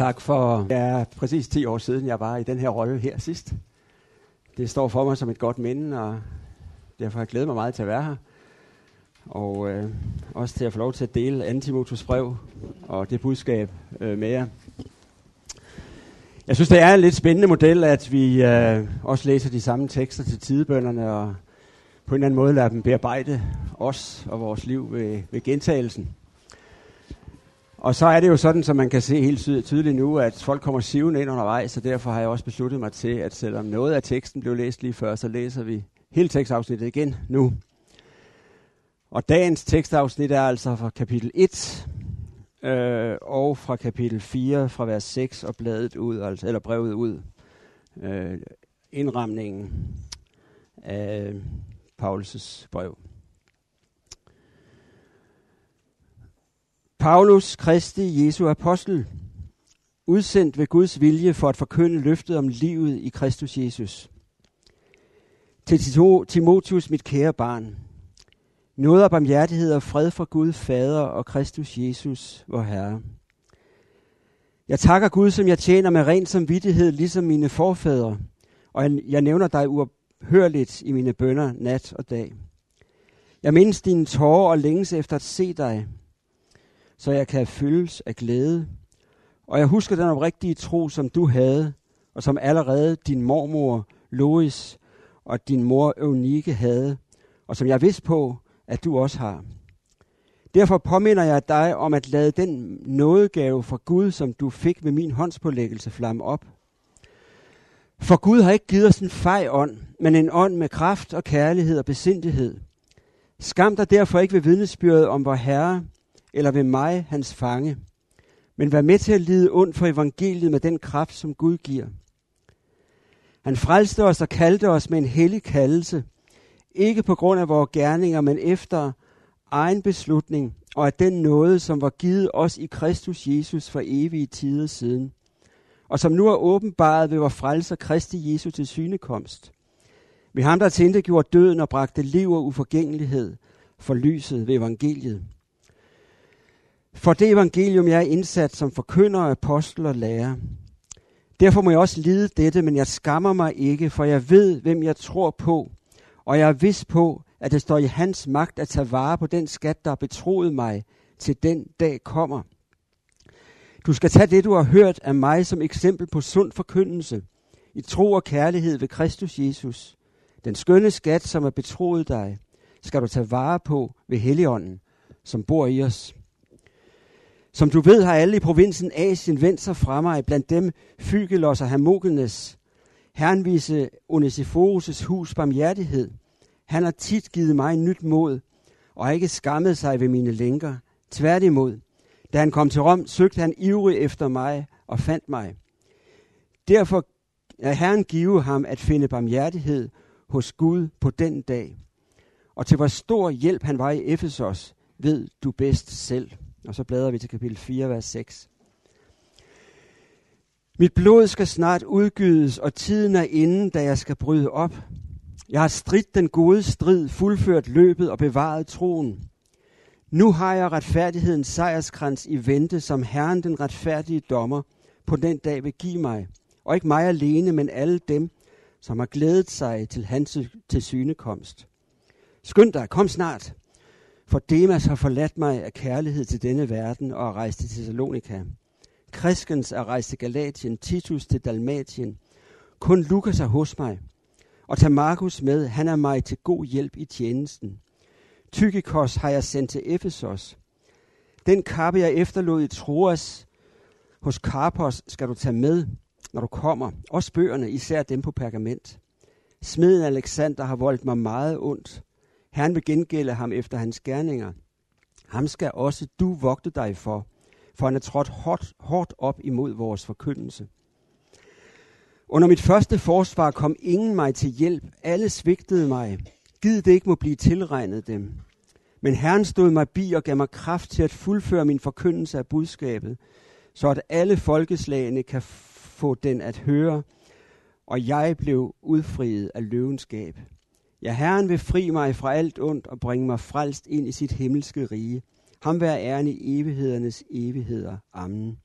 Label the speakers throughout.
Speaker 1: tak for, det er præcis 10 år siden, jeg var i den her rolle her sidst. Det står for mig som et godt minde, og derfor har jeg glædet mig meget til at være her. Og øh, også til at få lov til at dele Antimotus brev og det budskab øh, med jer. Jeg synes, det er en lidt spændende model, at vi øh, også læser de samme tekster til tidebønderne, og på en eller anden måde lader dem bearbejde os og vores liv ved, ved gentagelsen. Og så er det jo sådan, som man kan se helt tydeligt nu, at folk kommer sivende ind undervejs, så derfor har jeg også besluttet mig til, at selvom noget af teksten blev læst lige før, så læser vi hele tekstafsnittet igen nu. Og dagens tekstafsnit er altså fra kapitel 1 øh, og fra kapitel 4 fra vers 6 og bladet ud, altså, eller brevet ud. Øh, indramningen af Paulus' brev. Paulus Kristi Jesu apostel, udsendt ved Guds vilje for at forkynde løftet om livet i Kristus Jesus. Til Timotius, mit kære barn, noget af barmhjertighed og fred fra Gud Fader og Kristus Jesus, vor Herre. Jeg takker Gud, som jeg tjener med ren samvittighed, ligesom mine forfædre, og jeg nævner dig uophørligt i mine bønder nat og dag. Jeg mindes dine tårer og længes efter at se dig, så jeg kan fyldes af glæde. Og jeg husker den oprigtige tro, som du havde, og som allerede din mormor Lois og din mor Eunike havde, og som jeg vidste på, at du også har. Derfor påminder jeg dig om at lade den nådegave fra Gud, som du fik ved min håndspålæggelse, flamme op. For Gud har ikke givet os en fej ånd, men en ånd med kraft og kærlighed og besindighed. Skam dig derfor ikke ved vidnesbyrdet om vor Herre, eller ved mig, hans fange, men vær med til at lide ondt for evangeliet med den kraft, som Gud giver. Han frelste os og kaldte os med en hellig kaldelse, ikke på grund af vores gerninger, men efter egen beslutning og af den nåde, som var givet os i Kristus Jesus for evige tider siden, og som nu er åbenbaret ved vores frelser Kristi Jesus til synekomst. Ved ham, der tændte gjorde døden og bragte liv og uforgængelighed for lyset ved evangeliet. For det evangelium, jeg er indsat som forkynder, apostel og lærer. Derfor må jeg også lide dette, men jeg skammer mig ikke, for jeg ved, hvem jeg tror på, og jeg er vidst på, at det står i hans magt at tage vare på den skat, der har betroet mig, til den dag kommer. Du skal tage det, du har hørt af mig som eksempel på sund forkyndelse, i tro og kærlighed ved Kristus Jesus. Den skønne skat, som er betroet dig, skal du tage vare på ved Helligånden, som bor i os. Som du ved, har alle i provinsen Asien vendt sig fra mig, blandt dem Fygelos og Hermogenes. Herren vise Onesiforus' hus barmhjertighed. Han har tit givet mig nyt mod, og har ikke skammet sig ved mine lænker. Tværtimod, da han kom til Rom, søgte han ivrig efter mig og fandt mig. Derfor er Herren give ham at finde barmhjertighed hos Gud på den dag. Og til hvor stor hjælp han var i Efesos, ved du bedst selv. Og så bladrer vi til kapitel 4, vers 6. Mit blod skal snart udgydes, og tiden er inden, da jeg skal bryde op. Jeg har stridt den gode strid, fuldført løbet og bevaret troen. Nu har jeg retfærdighedens sejrskrans i vente, som Herren den retfærdige dommer på den dag vil give mig. Og ikke mig alene, men alle dem, som har glædet sig til hans til synekomst. Skynd dig, kom snart. For Demas har forladt mig af kærlighed til denne verden og er rejst til Thessalonika. Kriskens er rejst til Galatien, Titus til Dalmatien. Kun Lukas er hos mig. Og tag Markus med, han er mig til god hjælp i tjenesten. Tykikos har jeg sendt til Efesos. Den kappe, jeg efterlod i Troas hos Karpos, skal du tage med, når du kommer. Også bøgerne, især dem på pergament. Smeden Alexander har voldt mig meget ondt. Herren vil gengælde ham efter hans gerninger. Ham skal også du vogte dig for, for han er trådt hårdt, hårdt op imod vores forkyndelse. Under mit første forsvar kom ingen mig til hjælp. Alle svigtede mig. Gid det ikke må blive tilregnet dem. Men Herren stod mig bi og gav mig kraft til at fuldføre min forkyndelse af budskabet, så at alle folkeslagene kan få den at høre, og jeg blev udfriet af løvenskab. Ja, Herren vil fri mig fra alt ondt og bringe mig frelst ind i sit himmelske rige. Ham være æren i evighedernes evigheder. Amen.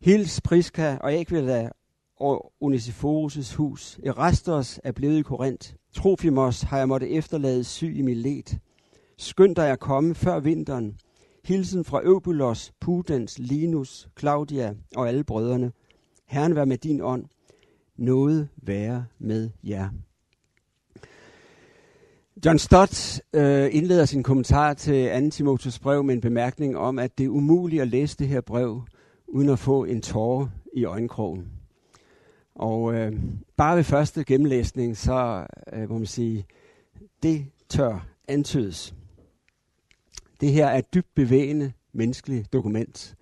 Speaker 1: Hils Priska og Aquila og Onesiforus' hus. Erastos er blevet i Korinth. Trofimos har jeg måtte efterlade syg i Milet. Skynd dig at komme før vinteren. Hilsen fra Øbulos, Pudens, Linus, Claudia og alle brødrene. Herren vær med din ånd. Noget være med jer. John Stott øh, indleder sin kommentar til 2. Timotheus brev med en bemærkning om, at det er umuligt at læse det her brev, uden at få en tårer i øjenkrogen. Og øh, bare ved første gennemlæsning, så øh, må man sige, det tør antydes. Det her er et dybt bevægende menneskeligt dokument.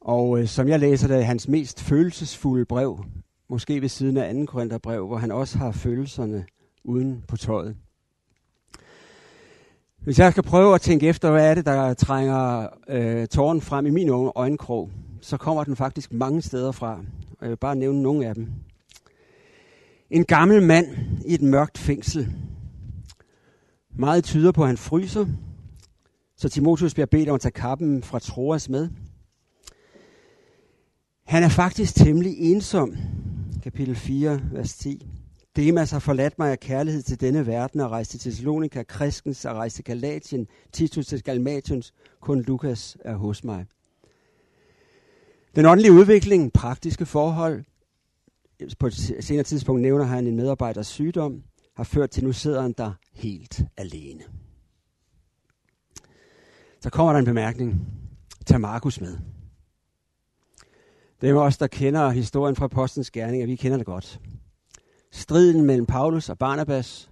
Speaker 1: Og øh, som jeg læser det, er hans mest følelsesfulde brev, måske ved siden af 2. Korintherbrev, hvor han også har følelserne uden på tøjet. Hvis jeg skal prøve at tænke efter, hvad er det, der trænger øh, tårnen frem i min øjenkrog, så kommer den faktisk mange steder fra. Og jeg vil bare nævne nogle af dem. En gammel mand i et mørkt fængsel. Meget tyder på, at han fryser, så Timotheus bliver bedt om at tage kappen fra Troas med. Han er faktisk temmelig ensom. Kapitel 4, vers 10. Demas har forladt mig af kærlighed til denne verden og rejst til Thessalonika, Kristens og rejst til Galatien, Titus til Galmatiens, kun Lukas er hos mig. Den åndelige udvikling, praktiske forhold, på et senere tidspunkt nævner han en medarbejders sygdom, har ført til, nu sidder han der helt alene. Så kommer der en bemærkning. Tag Markus med. Det er os, der kender historien fra postens gerning, at vi kender det godt. Striden mellem Paulus og Barnabas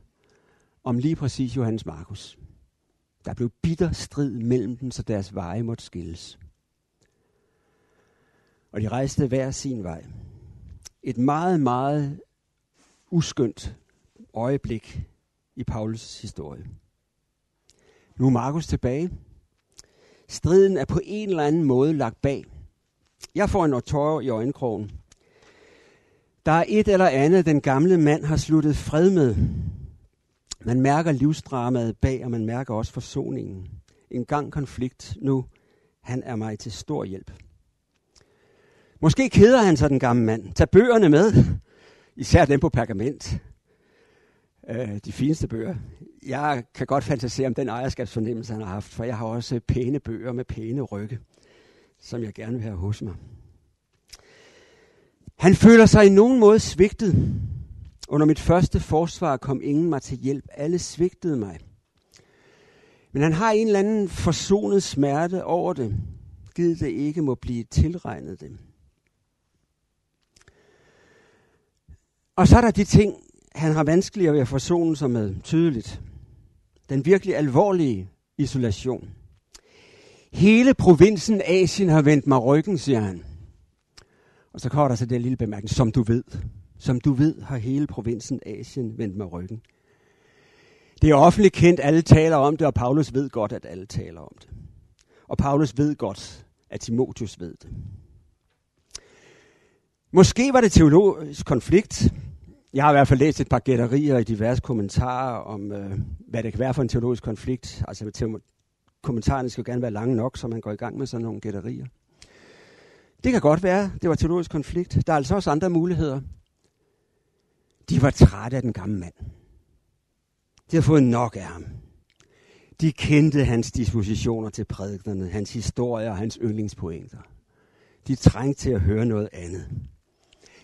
Speaker 1: om lige præcis Johannes Markus. Der blev bitter strid mellem dem, så deres veje måtte skilles. Og de rejste hver sin vej. Et meget, meget uskyndt øjeblik i Paulus historie. Nu er Markus tilbage. Striden er på en eller anden måde lagt bag. Jeg får en tårer i øjenkrogen. Der er et eller andet, den gamle mand har sluttet fred med. Man mærker livsdramaet bag, og man mærker også forsoningen. En gang konflikt, nu han er mig til stor hjælp. Måske keder han sig, den gamle mand. Tag bøgerne med, især dem på pergament. Øh, de fineste bøger. Jeg kan godt fantasere om den ejerskabsfornemmelse, han har haft, for jeg har også pæne bøger med pæne rygge, som jeg gerne vil have hos mig. Han føler sig i nogen måde svigtet. Under mit første forsvar kom ingen mig til hjælp. Alle svigtede mig. Men han har en eller anden forsonet smerte over det. Givet det ikke må blive tilregnet dem. Og så er der de ting, han har vanskeligere ved at forsone sig med tydeligt. Den virkelig alvorlige isolation. Hele provinsen Asien har vendt mig ryggen, siger han. Og så kommer der så den lille bemærkning, som du ved. Som du ved, har hele provinsen Asien vendt med ryggen. Det er offentligt kendt, alle taler om det, og Paulus ved godt, at alle taler om det. Og Paulus ved godt, at Timotheus ved det. Måske var det teologisk konflikt. Jeg har i hvert fald læst et par gætterier i diverse kommentarer om, øh, hvad det kan være for en teologisk konflikt. Altså kommentarerne skal jo gerne være lange nok, så man går i gang med sådan nogle gætterier. Det kan godt være, det var teologisk konflikt. Der er altså også andre muligheder. De var trætte af den gamle mand. De havde fået nok af ham. De kendte hans dispositioner til prædiknerne, hans historier og hans yndlingspointer. De trængte til at høre noget andet.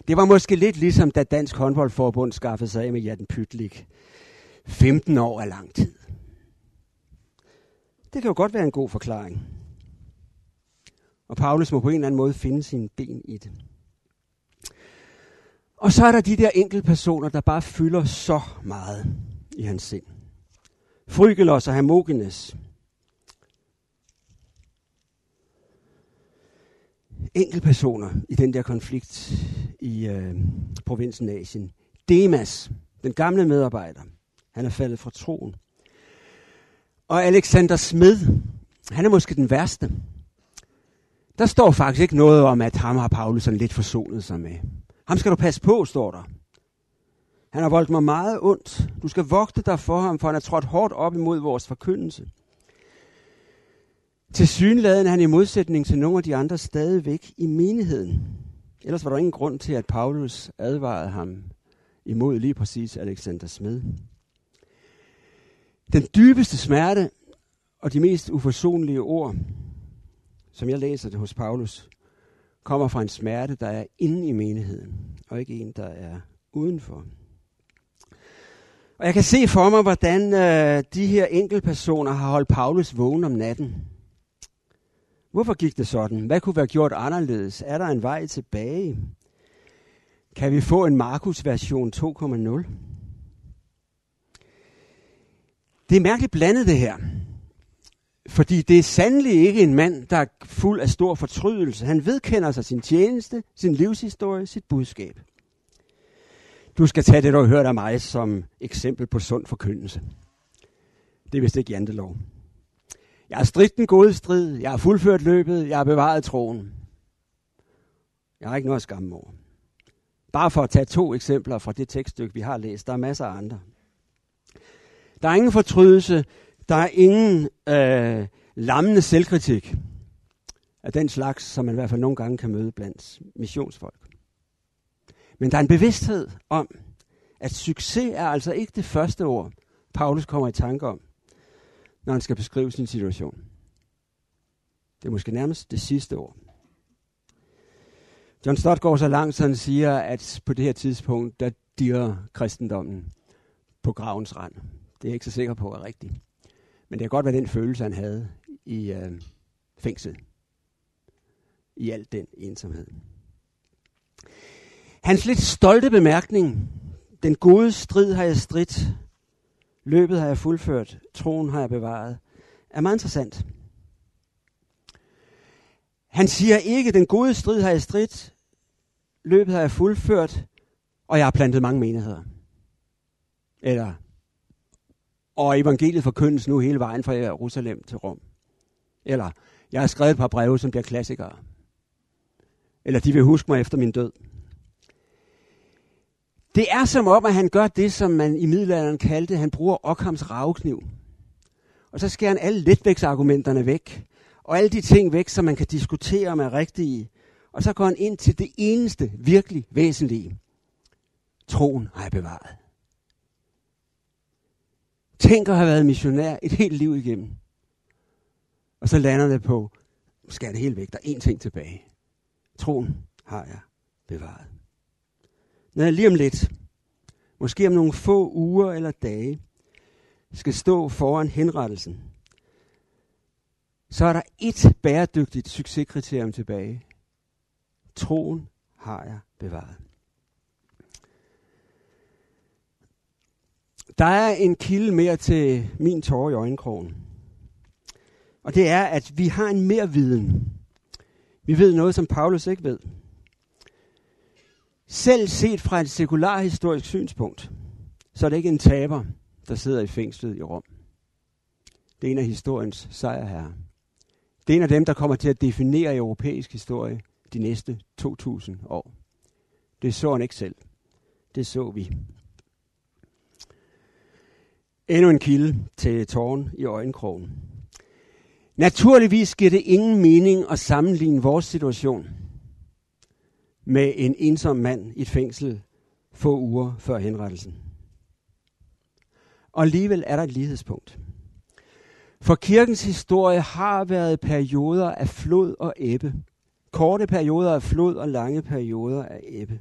Speaker 1: Det var måske lidt ligesom, da Dansk håndboldforbund skaffede sig af med Jatten Pytlik. 15 år er lang tid. Det kan jo godt være en god forklaring. Og Paulus må på en eller anden måde finde sine ben i det. Og så er der de der enkelte personer, der bare fylder så meget i hans sind. Frygelos og Hermogenes. personer i den der konflikt i øh, provinsen Asien. Demas, den gamle medarbejder, han er faldet fra troen. Og Alexander Smed, han er måske den værste. Der står faktisk ikke noget om, at ham har Paulus sådan lidt forsonet sig med. Ham skal du passe på, står der. Han har voldt mig meget ondt. Du skal vogte dig for ham, for han er trådt hårdt op imod vores forkyndelse. Til synladen er han i modsætning til nogle af de andre stadigvæk i menigheden. Ellers var der ingen grund til, at Paulus advarede ham imod lige præcis Alexander Smed. Den dybeste smerte og de mest uforsonlige ord, som jeg læser det hos Paulus, kommer fra en smerte, der er inde i menigheden, og ikke en, der er udenfor. Og jeg kan se for mig, hvordan øh, de her enkeltpersoner har holdt Paulus vågen om natten. Hvorfor gik det sådan? Hvad kunne være gjort anderledes? Er der en vej tilbage? Kan vi få en Markus version 2.0? Det er mærkeligt blandet det her. Fordi det er sandelig ikke en mand, der er fuld af stor fortrydelse. Han vedkender sig sin tjeneste, sin livshistorie, sit budskab. Du skal tage det, du har hørt af mig, som eksempel på sund forkyndelse. Det er vist ikke jantelov. Jeg har stridt den gode strid. Jeg har fuldført løbet. Jeg har bevaret troen. Jeg har ikke noget at skamme over. Bare for at tage to eksempler fra det tekststykke, vi har læst. Der er masser af andre. Der er ingen fortrydelse. Der er ingen øh, lammende selvkritik af den slags, som man i hvert fald nogle gange kan møde blandt missionsfolk. Men der er en bevidsthed om, at succes er altså ikke det første ord, Paulus kommer i tanke om, når han skal beskrive sin situation. Det er måske nærmest det sidste ord. John Stott går så langt, så han siger, at på det her tidspunkt, der dirrer kristendommen på gravens rand. Det er jeg ikke så sikker på er rigtigt. Men det kan godt være den følelse, han havde i øh, fængslet. I al den ensomhed. Hans lidt stolte bemærkning, den gode strid har jeg stridt, løbet har jeg fuldført, troen har jeg bevaret, er meget interessant. Han siger ikke, den gode strid har jeg stridt, løbet har jeg fuldført, og jeg har plantet mange menigheder. Eller, og evangeliet forkyndes nu hele vejen fra Jerusalem til Rom. Eller, jeg har skrevet et par breve, som bliver klassikere. Eller, de vil huske mig efter min død. Det er som om, at han gør det, som man i middelalderen kaldte, han bruger Ockhams ravkniv. Og så skærer han alle letvægtsargumenterne væk, og alle de ting væk, som man kan diskutere om er rigtige. Og så går han ind til det eneste virkelig væsentlige. Troen har jeg bevaret. Tænk at have været missionær et helt liv igennem. Og så lander det på, skal det helt væk, der er én ting tilbage. Troen har jeg bevaret. Når jeg lige om lidt, måske om nogle få uger eller dage, skal stå foran henrettelsen, så er der et bæredygtigt succeskriterium tilbage. Troen har jeg bevaret. Der er en kilde mere til min tårer i øjenkrogen. Og det er, at vi har en mere viden. Vi ved noget, som Paulus ikke ved. Selv set fra et sekularhistorisk synspunkt, så er det ikke en taber, der sidder i fængslet i Rom. Det er en af historiens sejrherrer. Det er en af dem, der kommer til at definere europæisk historie de næste 2000 år. Det så han ikke selv. Det så vi. Endnu en kilde til tårn i øjenkrogen. Naturligvis giver det ingen mening at sammenligne vores situation med en ensom mand i et fængsel få uger før henrettelsen. Og alligevel er der et lighedspunkt. For kirkens historie har været perioder af flod og æbbe. Korte perioder af flod og lange perioder af æbbe.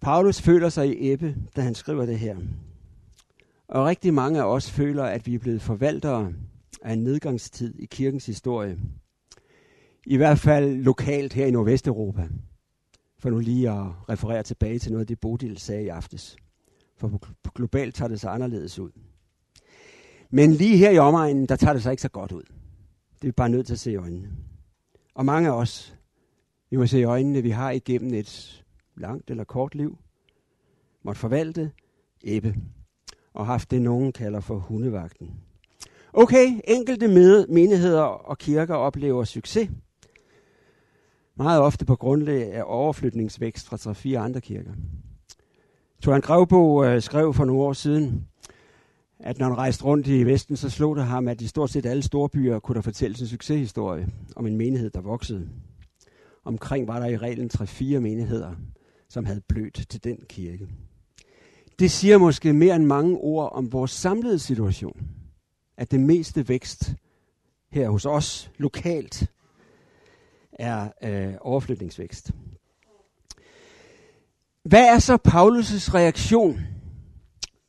Speaker 1: Paulus føler sig i æbbe, da han skriver det her. Og rigtig mange af os føler, at vi er blevet forvaltere af en nedgangstid i kirkens historie. I hvert fald lokalt her i Nordvesteuropa. For nu lige at referere tilbage til noget af det, Bodil sagde i aftes. For globalt tager det sig anderledes ud. Men lige her i omegnen, der tager det sig ikke så godt ud. Det er vi bare nødt til at se i øjnene. Og mange af os, vi må se i øjnene, vi har igennem et langt eller kort liv, måtte forvalte æbbe, og haft det, nogen kalder for hundevagten. Okay, enkelte med menigheder og kirker oplever succes. Meget ofte på grundlag af overflytningsvækst fra tre-fire andre kirker. Toran Grevbo øh, skrev for nogle år siden, at når han rejste rundt i Vesten, så slog det ham, at i stort set alle store byer kunne der fortælles en succeshistorie om en menighed, der voksede. Omkring var der i reglen 3-4 menigheder, som havde blødt til den kirke. Det siger måske mere end mange ord om vores samlede situation. At det meste vækst her hos os lokalt er øh, overflytningsvækst. Hvad er så Paulus' reaktion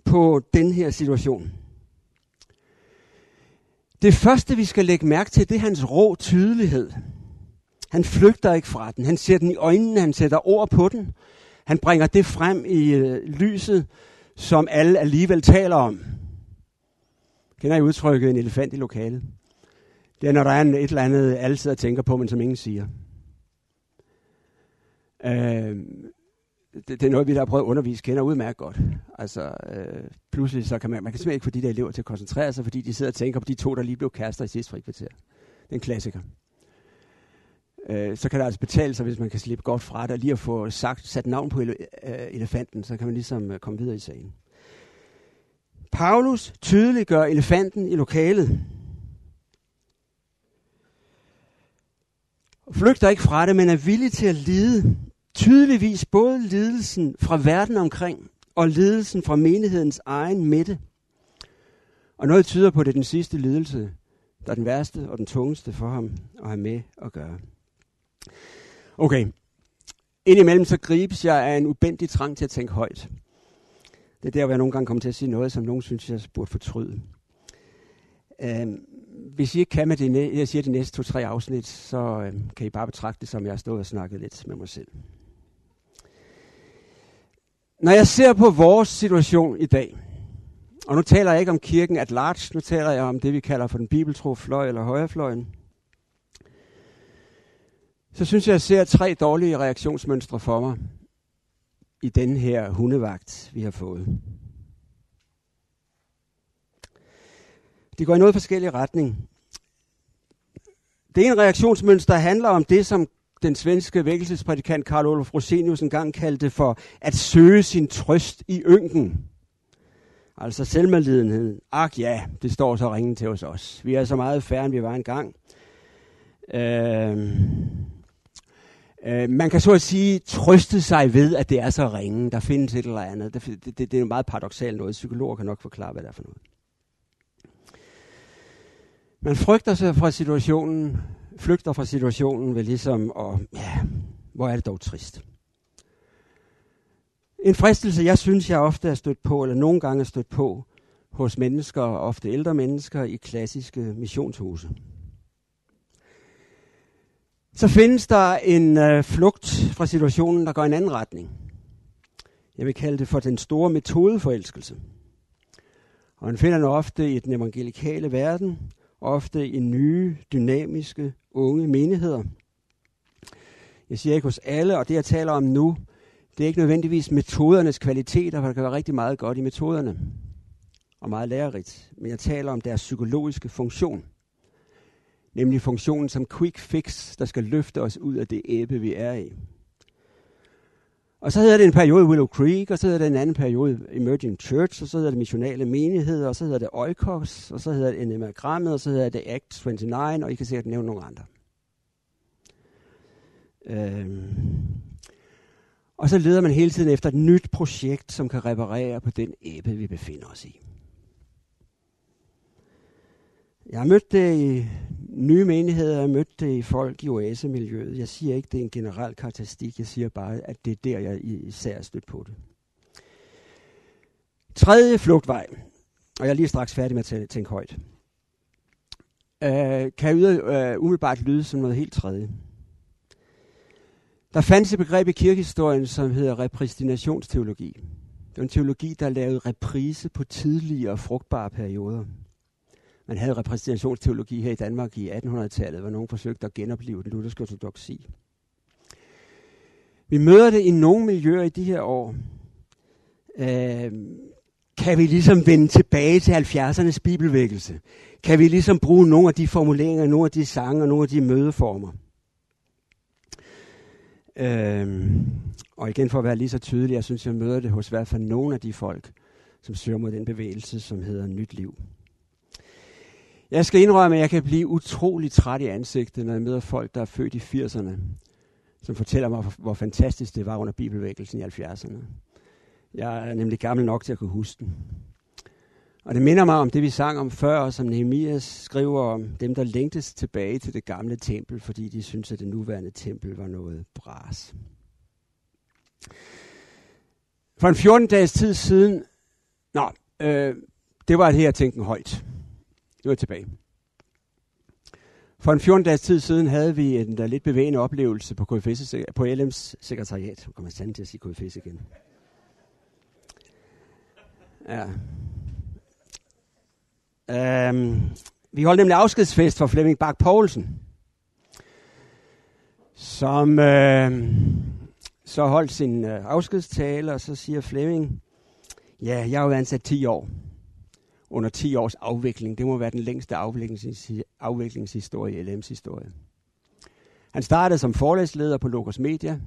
Speaker 1: på den her situation? Det første, vi skal lægge mærke til, det er hans rå tydelighed. Han flygter ikke fra den. Han ser den i øjnene, han sætter ord på den. Han bringer det frem i øh, lyset, som alle alligevel taler om. Kender I udtrykket en elefant i lokalet? Det er, når der er en, et eller andet, alle sidder og tænker på, men som ingen siger. Øh, det, det er noget, vi der har prøvet at undervise, kender udmærket godt. Altså, øh, pludselig så kan man, man kan simpelthen ikke få de der elever til at koncentrere sig, fordi de sidder og tænker på de to, der lige blev kærester i sidste frikvarter. Det er en klassiker. Øh, så kan det altså betale sig, hvis man kan slippe godt fra det, og lige at få sagt, sat navn på ele, øh, elefanten, så kan man ligesom øh, komme videre i sagen. Paulus tydeliggør elefanten i lokalet. Flygter ikke fra det, men er villig til at lide tydeligvis både lidelsen fra verden omkring og lidelsen fra menighedens egen midte. Og noget tyder på, at det er den sidste lidelse, der er den værste og den tungeste for ham at have med at gøre. Okay. Indimellem så gribes jeg af en ubendig trang til at tænke højt. Det er der, hvor jeg nogle gange kommer til at sige noget, som nogen synes, jeg burde fortryde. Øhm, hvis I ikke kan med det, jeg siger de næste to-tre afsnit, så øhm, kan I bare betragte det, som jeg har stået og snakket lidt med mig selv. Når jeg ser på vores situation i dag, og nu taler jeg ikke om kirken at large, nu taler jeg om det, vi kalder for den bibeltro fløj eller højrefløjen, så synes jeg, at jeg ser tre dårlige reaktionsmønstre for mig i den her hundevagt, vi har fået. De går i noget forskellig retning. Det ene reaktionsmønster handler om det, som den svenske vækkelsesprædikant Karl Olof Rosenius engang kaldte for at søge sin trøst i ynken. Altså selvmedlidenhed. Ak ja, det står så ringen til os også. Vi er så meget færre, end vi var engang. Øh, øh, man kan så at sige trøste sig ved, at det er så ringe. Der findes et eller andet. Det, det, det, det er meget paradoxalt noget. Psykologer kan nok forklare, hvad det er for noget. Man frygter sig fra situationen, flygter fra situationen ved ligesom, og ja, hvor er det dog trist. En fristelse, jeg synes, jeg ofte er stødt på, eller nogle gange er stødt på, hos mennesker, ofte ældre mennesker, i klassiske missionshuse. Så findes der en øh, flugt fra situationen, der går i en anden retning. Jeg vil kalde det for den store metodeforelskelse. Og man finder den ofte i den evangelikale verden, ofte i nye, dynamiske, unge menigheder. Jeg siger ikke hos alle, og det jeg taler om nu, det er ikke nødvendigvis metodernes kvaliteter, for der kan være rigtig meget godt i metoderne, og meget lærerigt. Men jeg taler om deres psykologiske funktion. Nemlig funktionen som quick fix, der skal løfte os ud af det æbe, vi er i. Og så hedder det en periode Willow Creek, og så hedder det en anden periode Emerging Church, og så hedder det missionale menigheder, og så hedder det Oikos, og så hedder det Ennemagrammet, og så hedder det Act 29, og I kan sikkert nævne nogle andre. Øhm. Og så leder man hele tiden efter et nyt projekt, som kan reparere på den æbe, vi befinder os i. Jeg har mødt det i nye menigheder, jeg mødt det i folk i oasemiljøet. Jeg siger ikke, det er en generel karakteristik, jeg siger bare, at det er der, jeg især stødt på det. Tredje flugtvej, og jeg er lige straks færdig med at tænke højt, øh, kan yde, øh, umiddelbart lyde som noget helt tredje. Der fandt et begreb i kirkehistorien, som hedder repristinationsteologi. Det er en teologi, der lavede reprise på tidligere frugtbare perioder. Man havde repræsentationsteologi her i Danmark i 1800-tallet, hvor nogen forsøgte at genopleve den lutherske ortodoxi. Vi møder det i nogle miljøer i de her år. Øh, kan vi ligesom vende tilbage til 70'ernes bibelvækkelse? Kan vi ligesom bruge nogle af de formuleringer, nogle af de sange og nogle af de mødeformer? Øh, og igen for at være lige så tydelig, jeg synes, jeg møder det hos i hvert fald nogle af de folk, som søger mod den bevægelse, som hedder Nyt Liv. Jeg skal indrømme, at jeg kan blive utrolig træt i ansigtet, når jeg møder folk, der er født i 80'erne, som fortæller mig, hvor fantastisk det var under bibelvækkelsen i 70'erne. Jeg er nemlig gammel nok til at kunne huske den. Og det minder mig om det, vi sang om før, og som Nehemias skriver om dem, der længtes tilbage til det gamle tempel, fordi de syntes, at det nuværende tempel var noget bras. For en 14 dages tid siden, nå, øh, det var det her, jeg tænkte højt. Nu er jeg tilbage. For en 14 dages tid siden havde vi en der lidt bevægende oplevelse på, KFS, på LM's sekretariat. Nu kommer sandt til at sige KFS igen. Ja. Øhm, vi holdt nemlig afskedsfest for Flemming Bak Poulsen, som øh, så holdt sin øh, afskedstale, og så siger Flemming, ja, jeg har jo været ansat 10 år under 10 års afvikling. Det må være den længste afviklingshistorie i LM's historie. Han startede som forlagsleder på Logos Media.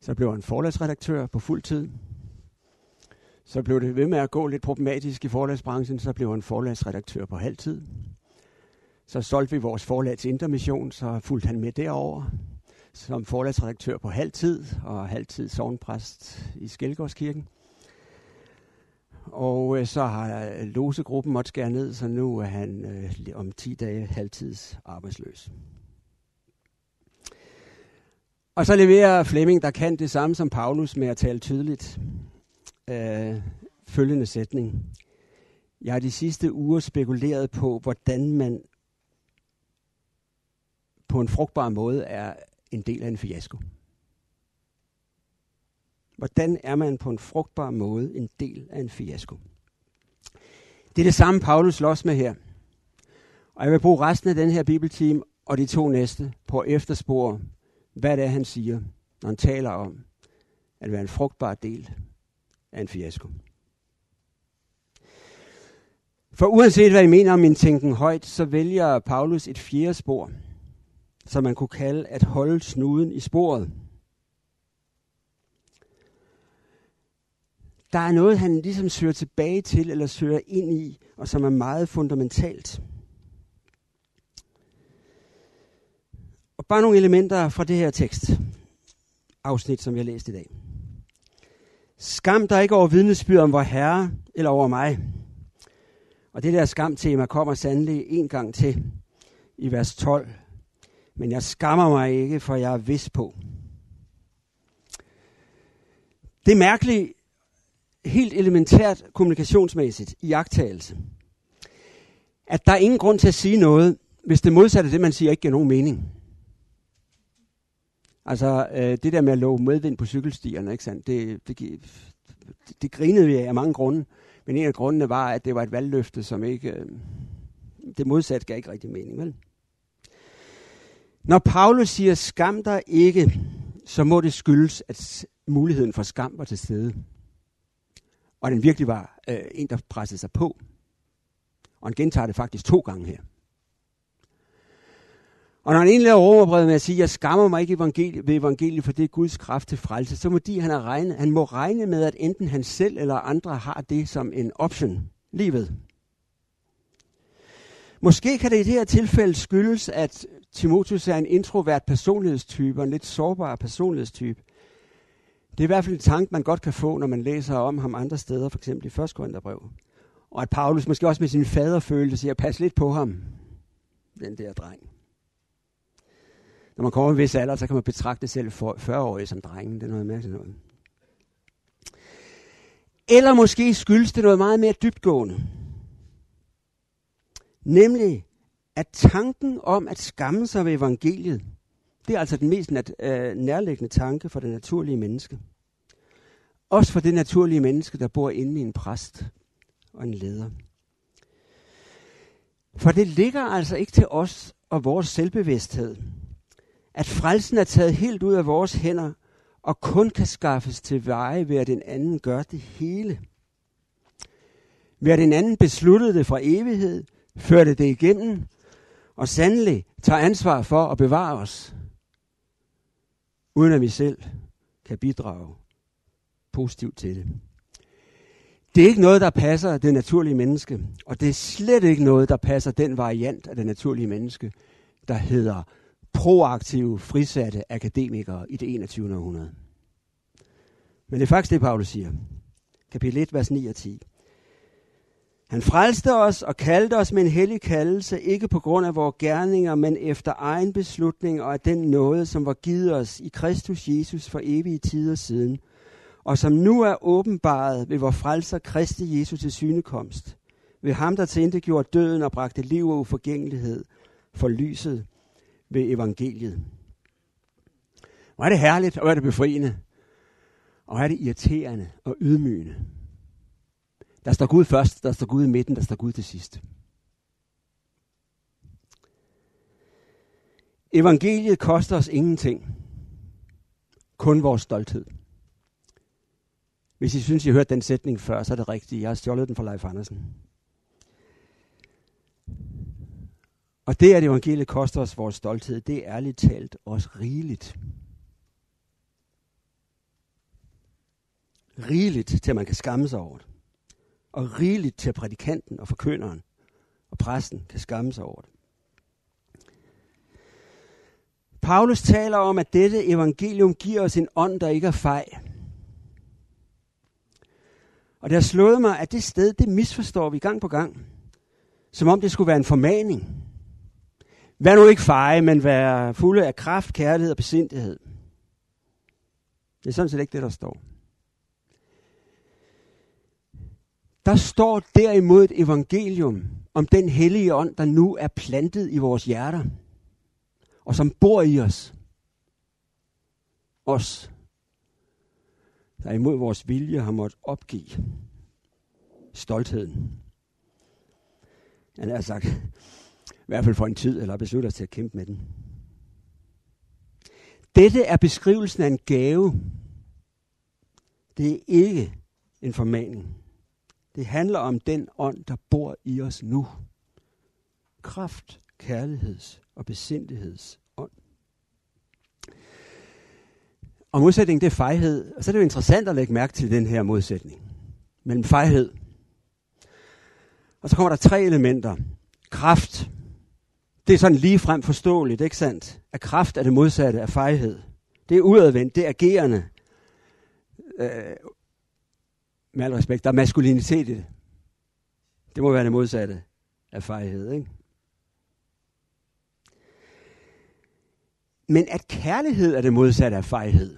Speaker 1: Så blev han forlagsredaktør på fuld tid. Så blev det ved med at gå lidt problematisk i forlagsbranchen. Så blev han forlagsredaktør på halv tid. Så solgte vi vores forlags Intermission, så fulgte han med derover som forlagsredaktør på halv tid og halvtid sovnpræst i Skelgårdskirken. Og øh, så har øh, losegruppen måtte skære ned, så nu er han øh, om 10 dage halvtids arbejdsløs. Og så leverer Flemming, der kan det samme som Paulus med at tale tydeligt. Øh, følgende sætning. Jeg har de sidste uger spekuleret på, hvordan man på en frugtbar måde er en del af en fiasko. Hvordan er man på en frugtbar måde en del af en fiasko? Det er det samme, Paulus slås med her. Og jeg vil bruge resten af den her bibelteam og de to næste på at efterspore, hvad det er, han siger, når han taler om at være en frugtbar del af en fiasko. For uanset hvad I mener om min tænken højt, så vælger Paulus et fjerde spor, som man kunne kalde at holde snuden i sporet – Der er noget, han ligesom søger tilbage til, eller søger ind i, og som er meget fundamentalt. Og bare nogle elementer fra det her tekst, afsnit, som vi har læst i dag. Skam der ikke over vidnesbyrd om vor Herre eller over mig. Og det der skamtema kommer sandelig en gang til i vers 12. Men jeg skammer mig ikke, for jeg er vis på. Det mærkelige helt elementært kommunikationsmæssigt i agtagelse, at der er ingen grund til at sige noget, hvis det modsatte det, man siger, ikke giver nogen mening. Altså, øh, det der med at love medvind på cykelstierne, ikke sandt? Det, det, det, det grinede vi af, af mange grunde. Men en af grundene var, at det var et valgløfte, som ikke... Øh, det modsatte gav ikke rigtig mening, vel? Når Paulus siger, skam dig ikke, så må det skyldes, at muligheden for skam var til stede og den virkelig var øh, en, der pressede sig på. Og han gentager det faktisk to gange her. Og når han indleder romerbrevet med at sige, jeg skammer mig ikke evangeliet, ved evangeliet, for det er Guds kraft til frelse, så må de, han, regne, han må regne med, at enten han selv eller andre har det som en option livet. Måske kan det i det her tilfælde skyldes, at Timotheus er en introvert personlighedstype, en lidt sårbar personlighedstype. Det er i hvert fald en tanke, man godt kan få, når man læser om ham andre steder, for eksempel i 1. Korintherbrev. Og at Paulus måske også med sin fader følte siger, pas lidt på ham, den der dreng. Når man kommer en vis alder, så kan man betragte selv 40-årige som drengen. Det er noget mærkeligt noget. Eller måske skyldes det noget meget mere dybtgående. Nemlig, at tanken om at skamme sig ved evangeliet, det er altså den mest nat, øh, nærliggende tanke for det naturlige menneske. Også for det naturlige menneske, der bor inde i en præst og en leder. For det ligger altså ikke til os og vores selvbevidsthed, at frelsen er taget helt ud af vores hænder og kun kan skaffes til veje ved at den anden gør det hele. Ved at den anden besluttede det fra evighed, førte det igennem, og sandelig tager ansvar for at bevare os uden at vi selv kan bidrage positivt til det. Det er ikke noget, der passer det naturlige menneske, og det er slet ikke noget, der passer den variant af det naturlige menneske, der hedder proaktive, frisatte akademikere i det 21. århundrede. Men det er faktisk det, Paulus siger. Kapitel 1, vers 9 og 10. Han frelste os og kaldte os med en hellig kaldelse, ikke på grund af vores gerninger, men efter egen beslutning og af den nåde, som var givet os i Kristus Jesus for evige tider siden, og som nu er åbenbaret ved vor frelser Kristi Jesus til synekomst, ved ham, der til gjorde døden og bragte liv og uforgængelighed for lyset ved evangeliet. Hvor er det herligt, og hvor er det befriende, og hvor er det irriterende og ydmygende. Der står Gud først, der står Gud i midten, der står Gud til sidst. Evangeliet koster os ingenting. Kun vores stolthed. Hvis I synes, I har hørt den sætning før, så er det rigtigt. Jeg har stjålet den fra Leif Andersen. Og det, at evangeliet koster os vores stolthed, det er ærligt talt også rigeligt. Rigeligt til, at man kan skamme sig over det og rigeligt til prædikanten og forkynderen og præsten kan skamme sig over det. Paulus taler om, at dette evangelium giver os en ånd, der ikke er fej. Og det har slået mig, at det sted, det misforstår vi gang på gang. Som om det skulle være en formaning. Vær nu ikke feje, men vær fulde af kraft, kærlighed og besindighed. Det er sådan set ikke det, der står. Der står derimod et evangelium om den hellige ånd, der nu er plantet i vores hjerter, og som bor i os. Os, der imod vores vilje har måttet opgive stoltheden. Han har sagt, i hvert fald for en tid, eller beslutter os til at kæmpe med den. Dette er beskrivelsen af en gave. Det er ikke en formaning. Det handler om den ånd, der bor i os nu. Kraft, kærligheds og besindigheds ånd. Og modsætningen, det er fejhed. Og så er det jo interessant at lægge mærke til den her modsætning. Mellem fejhed. Og så kommer der tre elementer. Kraft. Det er sådan lige frem forståeligt, ikke sandt? At kraft er det modsatte af fejhed. Det er udadvendt, det er agerende. Øh, med al respekt, der er maskulinitet i det. Det må være det modsatte af fejhed, ikke? Men at kærlighed er det modsatte af fejhed,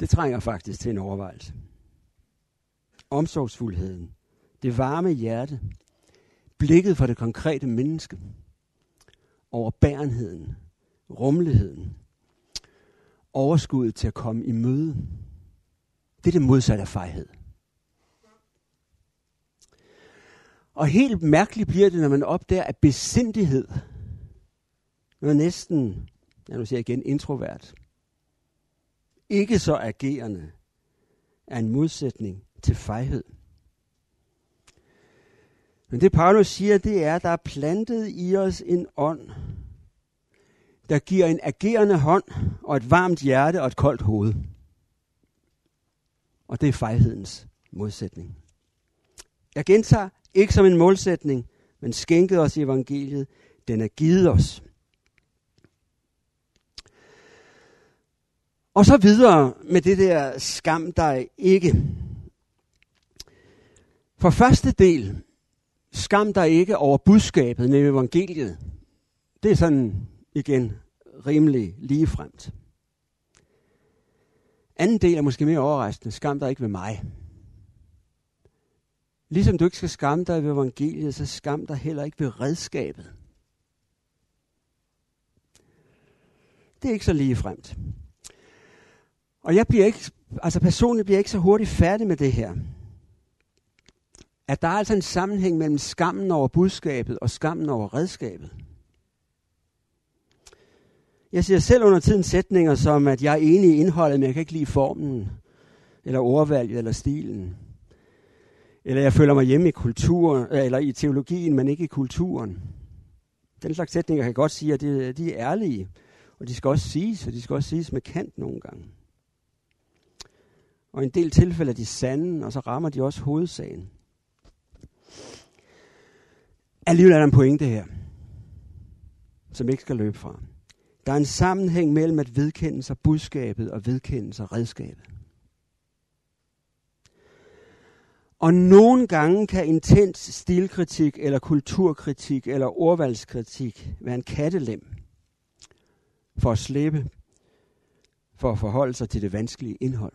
Speaker 1: det trænger faktisk til en overvejelse. Omsorgsfuldheden, det varme hjerte, blikket for det konkrete menneske, overbærenheden, rummeligheden, overskuddet til at komme i møde, det er det modsatte af fejhed. Og helt mærkeligt bliver det, når man opdager, at besindighed, er næsten, jeg nu siger igen, introvert, ikke så agerende, er en modsætning til fejhed. Men det Paulus siger, det er, at der er plantet i os en ånd, der giver en agerende hånd og et varmt hjerte og et koldt hoved. Og det er fejhedens modsætning. Jeg gentager, ikke som en målsætning, men skænket os i evangeliet. Den er givet os. Og så videre med det der skam dig ikke. For første del, skam dig ikke over budskabet nemlig evangeliet. Det er sådan igen rimelig ligefremt. Anden del er måske mere overraskende. Skam dig ikke ved mig. Ligesom du ikke skal skamme dig ved evangeliet, så skam dig heller ikke ved redskabet. Det er ikke så lige fremt. Og jeg bliver ikke, altså personligt bliver jeg ikke så hurtigt færdig med det her. At der er altså en sammenhæng mellem skammen over budskabet og skammen over redskabet. Jeg siger selv under tiden sætninger som, at jeg er enig i indholdet, men jeg kan ikke lide formen, eller ordvalget, eller stilen. Eller jeg føler mig hjemme i kulturen, øh, eller i teologien, men ikke i kulturen. Den slags sætninger kan jeg godt sige, at de, de er ærlige. Og de skal også siges, og de skal også siges med kant nogle gange. Og i en del tilfælde er de sande, og så rammer de også hovedsagen. Alligevel er der en pointe her, som ikke skal løbe fra. Der er en sammenhæng mellem at vedkende sig budskabet og vedkende sig redskabet. Og nogle gange kan intens stilkritik eller kulturkritik eller ordvalgskritik være en kattelem for at slippe, for at forholde sig til det vanskelige indhold.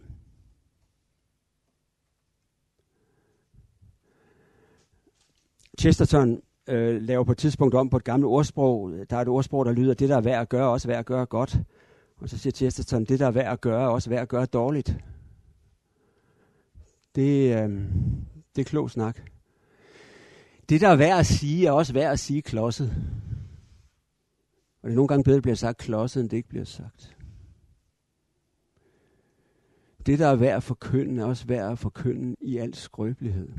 Speaker 1: Chesterton øh, laver på et tidspunkt om på et gammelt ordsprog. Der er et ordsprog, der lyder, det der er værd at gøre, også værd at gøre godt. Og så siger Chesterton, det der er værd at gøre, også værd at gøre dårligt. Det, øh, det er klog snak. Det, der er værd at sige, er også værd at sige klodset. Og det er nogle gange bedre, at det bliver sagt klodset, end det ikke bliver sagt. Det, der er værd at forkynde, er også værd at forkynde i al skrøbelighed.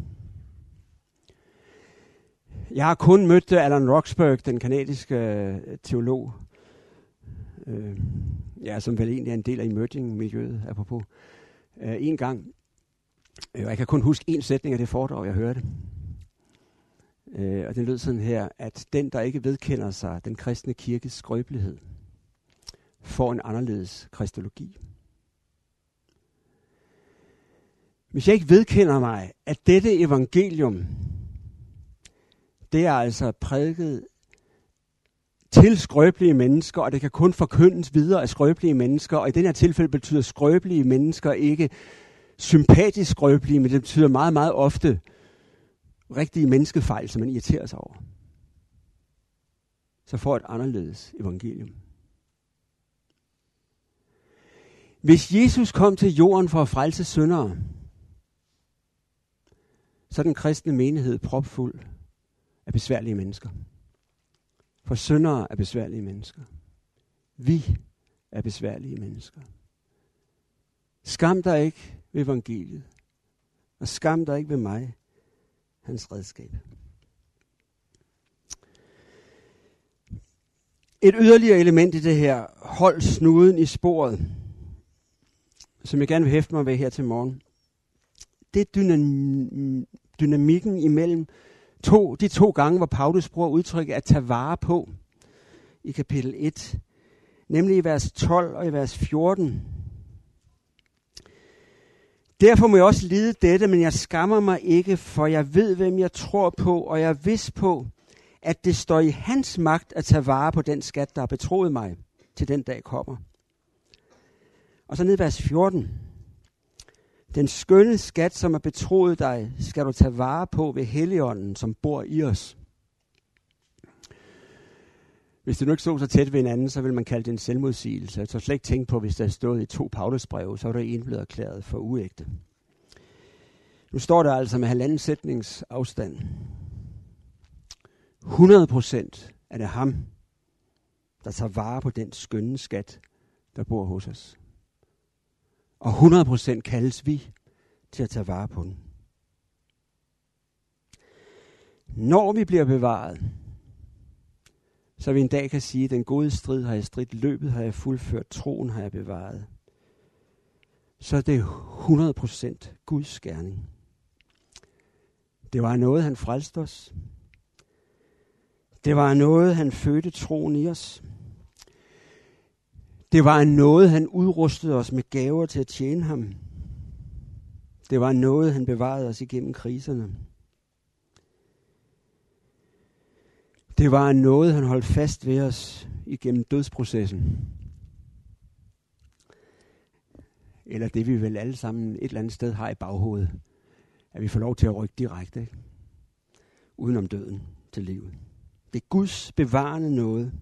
Speaker 1: Jeg har kun mødt øh, Alan Roxburgh, den kanadiske øh, teolog, øh, ja, som vel egentlig er en del af emerging-miljøet, apropos, øh, en gang. Øh, og jeg kan kun huske en sætning af det foredrag, jeg hørte. Øh, og den lød sådan her, at den, der ikke vedkender sig den kristne kirkes skrøbelighed, får en anderledes kristologi. Hvis jeg ikke vedkender mig, at dette evangelium, det er altså prædiket til skrøbelige mennesker, og det kan kun forkyndes videre af skrøbelige mennesker, og i den her tilfælde betyder skrøbelige mennesker ikke sympatisk skrøbelige, men det betyder meget, meget ofte rigtige menneskefejl, som man irriterer sig over. Så får et anderledes evangelium. Hvis Jesus kom til jorden for at frelse syndere, så er den kristne menighed propfuld er besværlige mennesker. For syndere er besværlige mennesker. Vi er besværlige mennesker. Skam dig ikke ved evangeliet, og skam dig ikke ved mig, hans redskab. Et yderligere element i det her, hold snuden i sporet, som jeg gerne vil hæfte mig ved her til morgen, det er dynam- dynamikken imellem to, de to gange, hvor Paulus bruger udtrykket at tage vare på i kapitel 1, nemlig i vers 12 og i vers 14. Derfor må jeg også lide dette, men jeg skammer mig ikke, for jeg ved, hvem jeg tror på, og jeg er vis på, at det står i hans magt at tage vare på den skat, der har betroet mig, til den dag kommer. Og så ned i vers 14. Den skønne skat, som er betroet dig, skal du tage vare på ved Helligånden, som bor i os. Hvis det nu ikke stod så tæt ved hinanden, så vil man kalde det en selvmodsigelse. Jeg tør slet ikke tænke på, hvis der stod i to Paulusbreve, så var der en blevet erklæret for uægte. Nu står der altså med halvanden sætnings afstand. 100 procent er det ham, der tager vare på den skønne skat, der bor hos os. Og 100% kaldes vi til at tage vare på den. Når vi bliver bevaret, så vi en dag kan sige, den gode strid har jeg stridt, løbet har jeg fuldført, troen har jeg bevaret. Så er det 100% Guds gerning. Det var noget, han frelste os. Det var noget, han fødte troen i os. Det var noget, han udrustede os med gaver til at tjene ham. Det var noget, han bevarede os igennem kriserne. Det var noget, han holdt fast ved os igennem dødsprocessen. Eller det vi vel alle sammen et eller andet sted har i baghovedet. At vi får lov til at rykke direkte, ikke? udenom døden til livet. Det er Guds bevarende noget.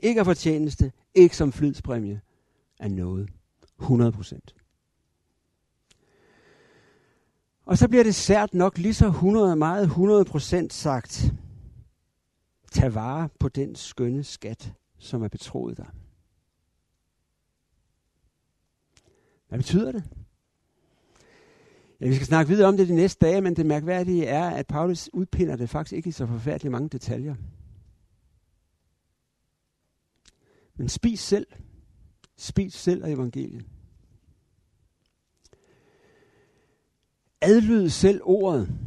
Speaker 1: Ikke af fortjeneste, ikke som flydspræmie af noget. 100 procent. Og så bliver det sært nok lige så 100, meget 100 procent sagt. Tag vare på den skønne skat, som er betroet dig. Hvad betyder det? Ja, vi skal snakke videre om det de næste dage, men det mærkværdige er, at Paulus udpinder det faktisk ikke i så forfærdeligt mange detaljer. Men spis selv. Spis selv af evangeliet. Adlyd selv ordet.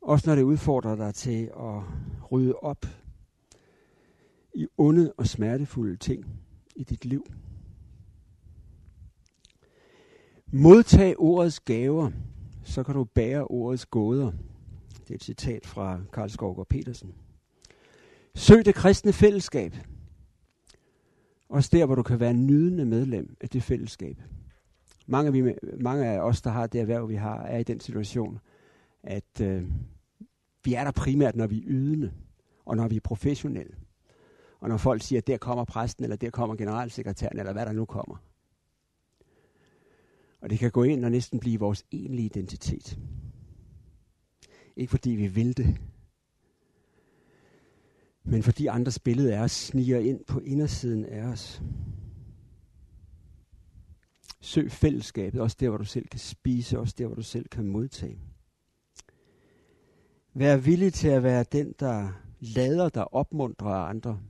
Speaker 1: Også når det udfordrer dig til at rydde op i onde og smertefulde ting i dit liv. Modtag ordets gaver, så kan du bære ordets gåder. Det er et citat fra Karl Skovgaard Petersen. Søg det kristne fællesskab. Også der, hvor du kan være nydende medlem af det fællesskab. Mange af, vi, mange af os, der har det erhverv, vi har, er i den situation, at øh, vi er der primært, når vi er ydende, og når vi er professionelle. Og når folk siger, at der kommer præsten, eller der kommer generalsekretæren, eller hvad der nu kommer. Og det kan gå ind og næsten blive vores egentlige identitet. Ikke fordi vi vil det, men fordi andres billede af os sniger ind på indersiden af os. Søg fællesskabet, også der, hvor du selv kan spise, også der, hvor du selv kan modtage. Vær villig til at være den, der lader dig opmuntre af andre.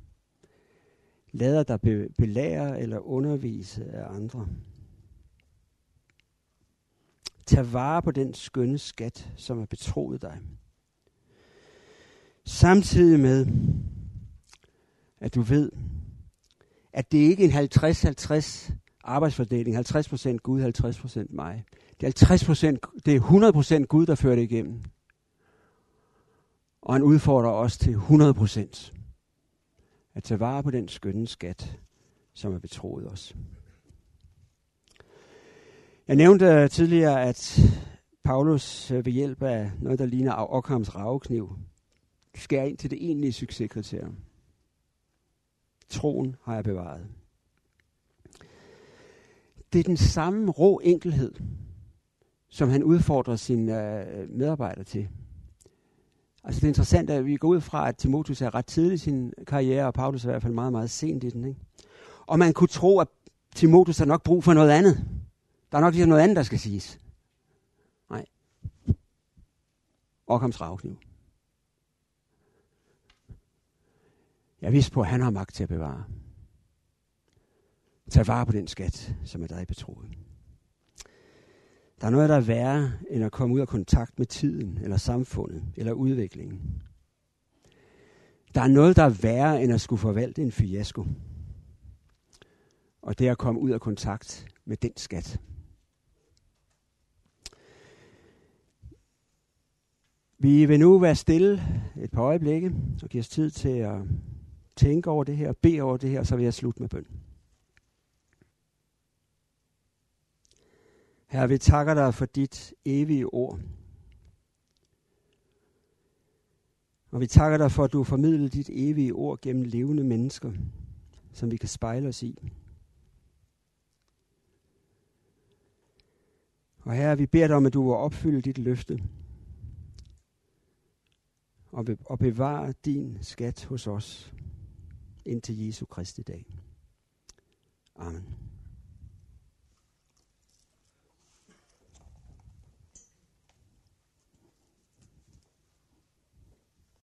Speaker 1: Lader dig be- belære eller undervise af andre. Tag vare på den skønne skat, som er betroet dig. Samtidig med, at du ved, at det ikke er en 50-50 arbejdsfordeling, 50% Gud, 50% mig. Det er 50%, det er 100% Gud, der fører det igennem. Og han udfordrer os til 100% at tage vare på den skønne skat, som er betroet os. Jeg nævnte øh, tidligere, at Paulus øh, ved hjælp af noget, der ligner Ockhams ravekniv, skærer ind til det egentlige succeskriterium. Troen har jeg bevaret. Det er den samme rå enkelhed, som han udfordrer sine øh, medarbejdere til. Altså det er interessant, at vi går ud fra, at Timotheus er ret tidlig i sin karriere, og Paulus er i hvert fald meget, meget sent i den. Ikke? Og man kunne tro, at Timotheus har nok brug for noget andet. Der er nok lige noget andet, der skal siges. Nej. Ockhams ravkniv. Jeg vidste på, at han har magt til at bevare. Tag vare på den skat, som er dig betroet. Der er noget, der er værre, end at komme ud af kontakt med tiden, eller samfundet, eller udviklingen. Der er noget, der er værre, end at skulle forvalte en fiasko. Og det er at komme ud af kontakt med den skat. Vi vil nu være stille et par øjeblikke, og give os tid til at tænke over det her, bede over det her, så vil jeg slutte med bøn. Herre, vi takker dig for dit evige ord. Og vi takker dig for, at du formidler dit evige ord gennem levende mennesker, som vi kan spejle os i. Og herre, vi beder dig om, at du vil opfylde dit løfte og bevare din skat hos os indtil Jesu Kristi dag. Amen.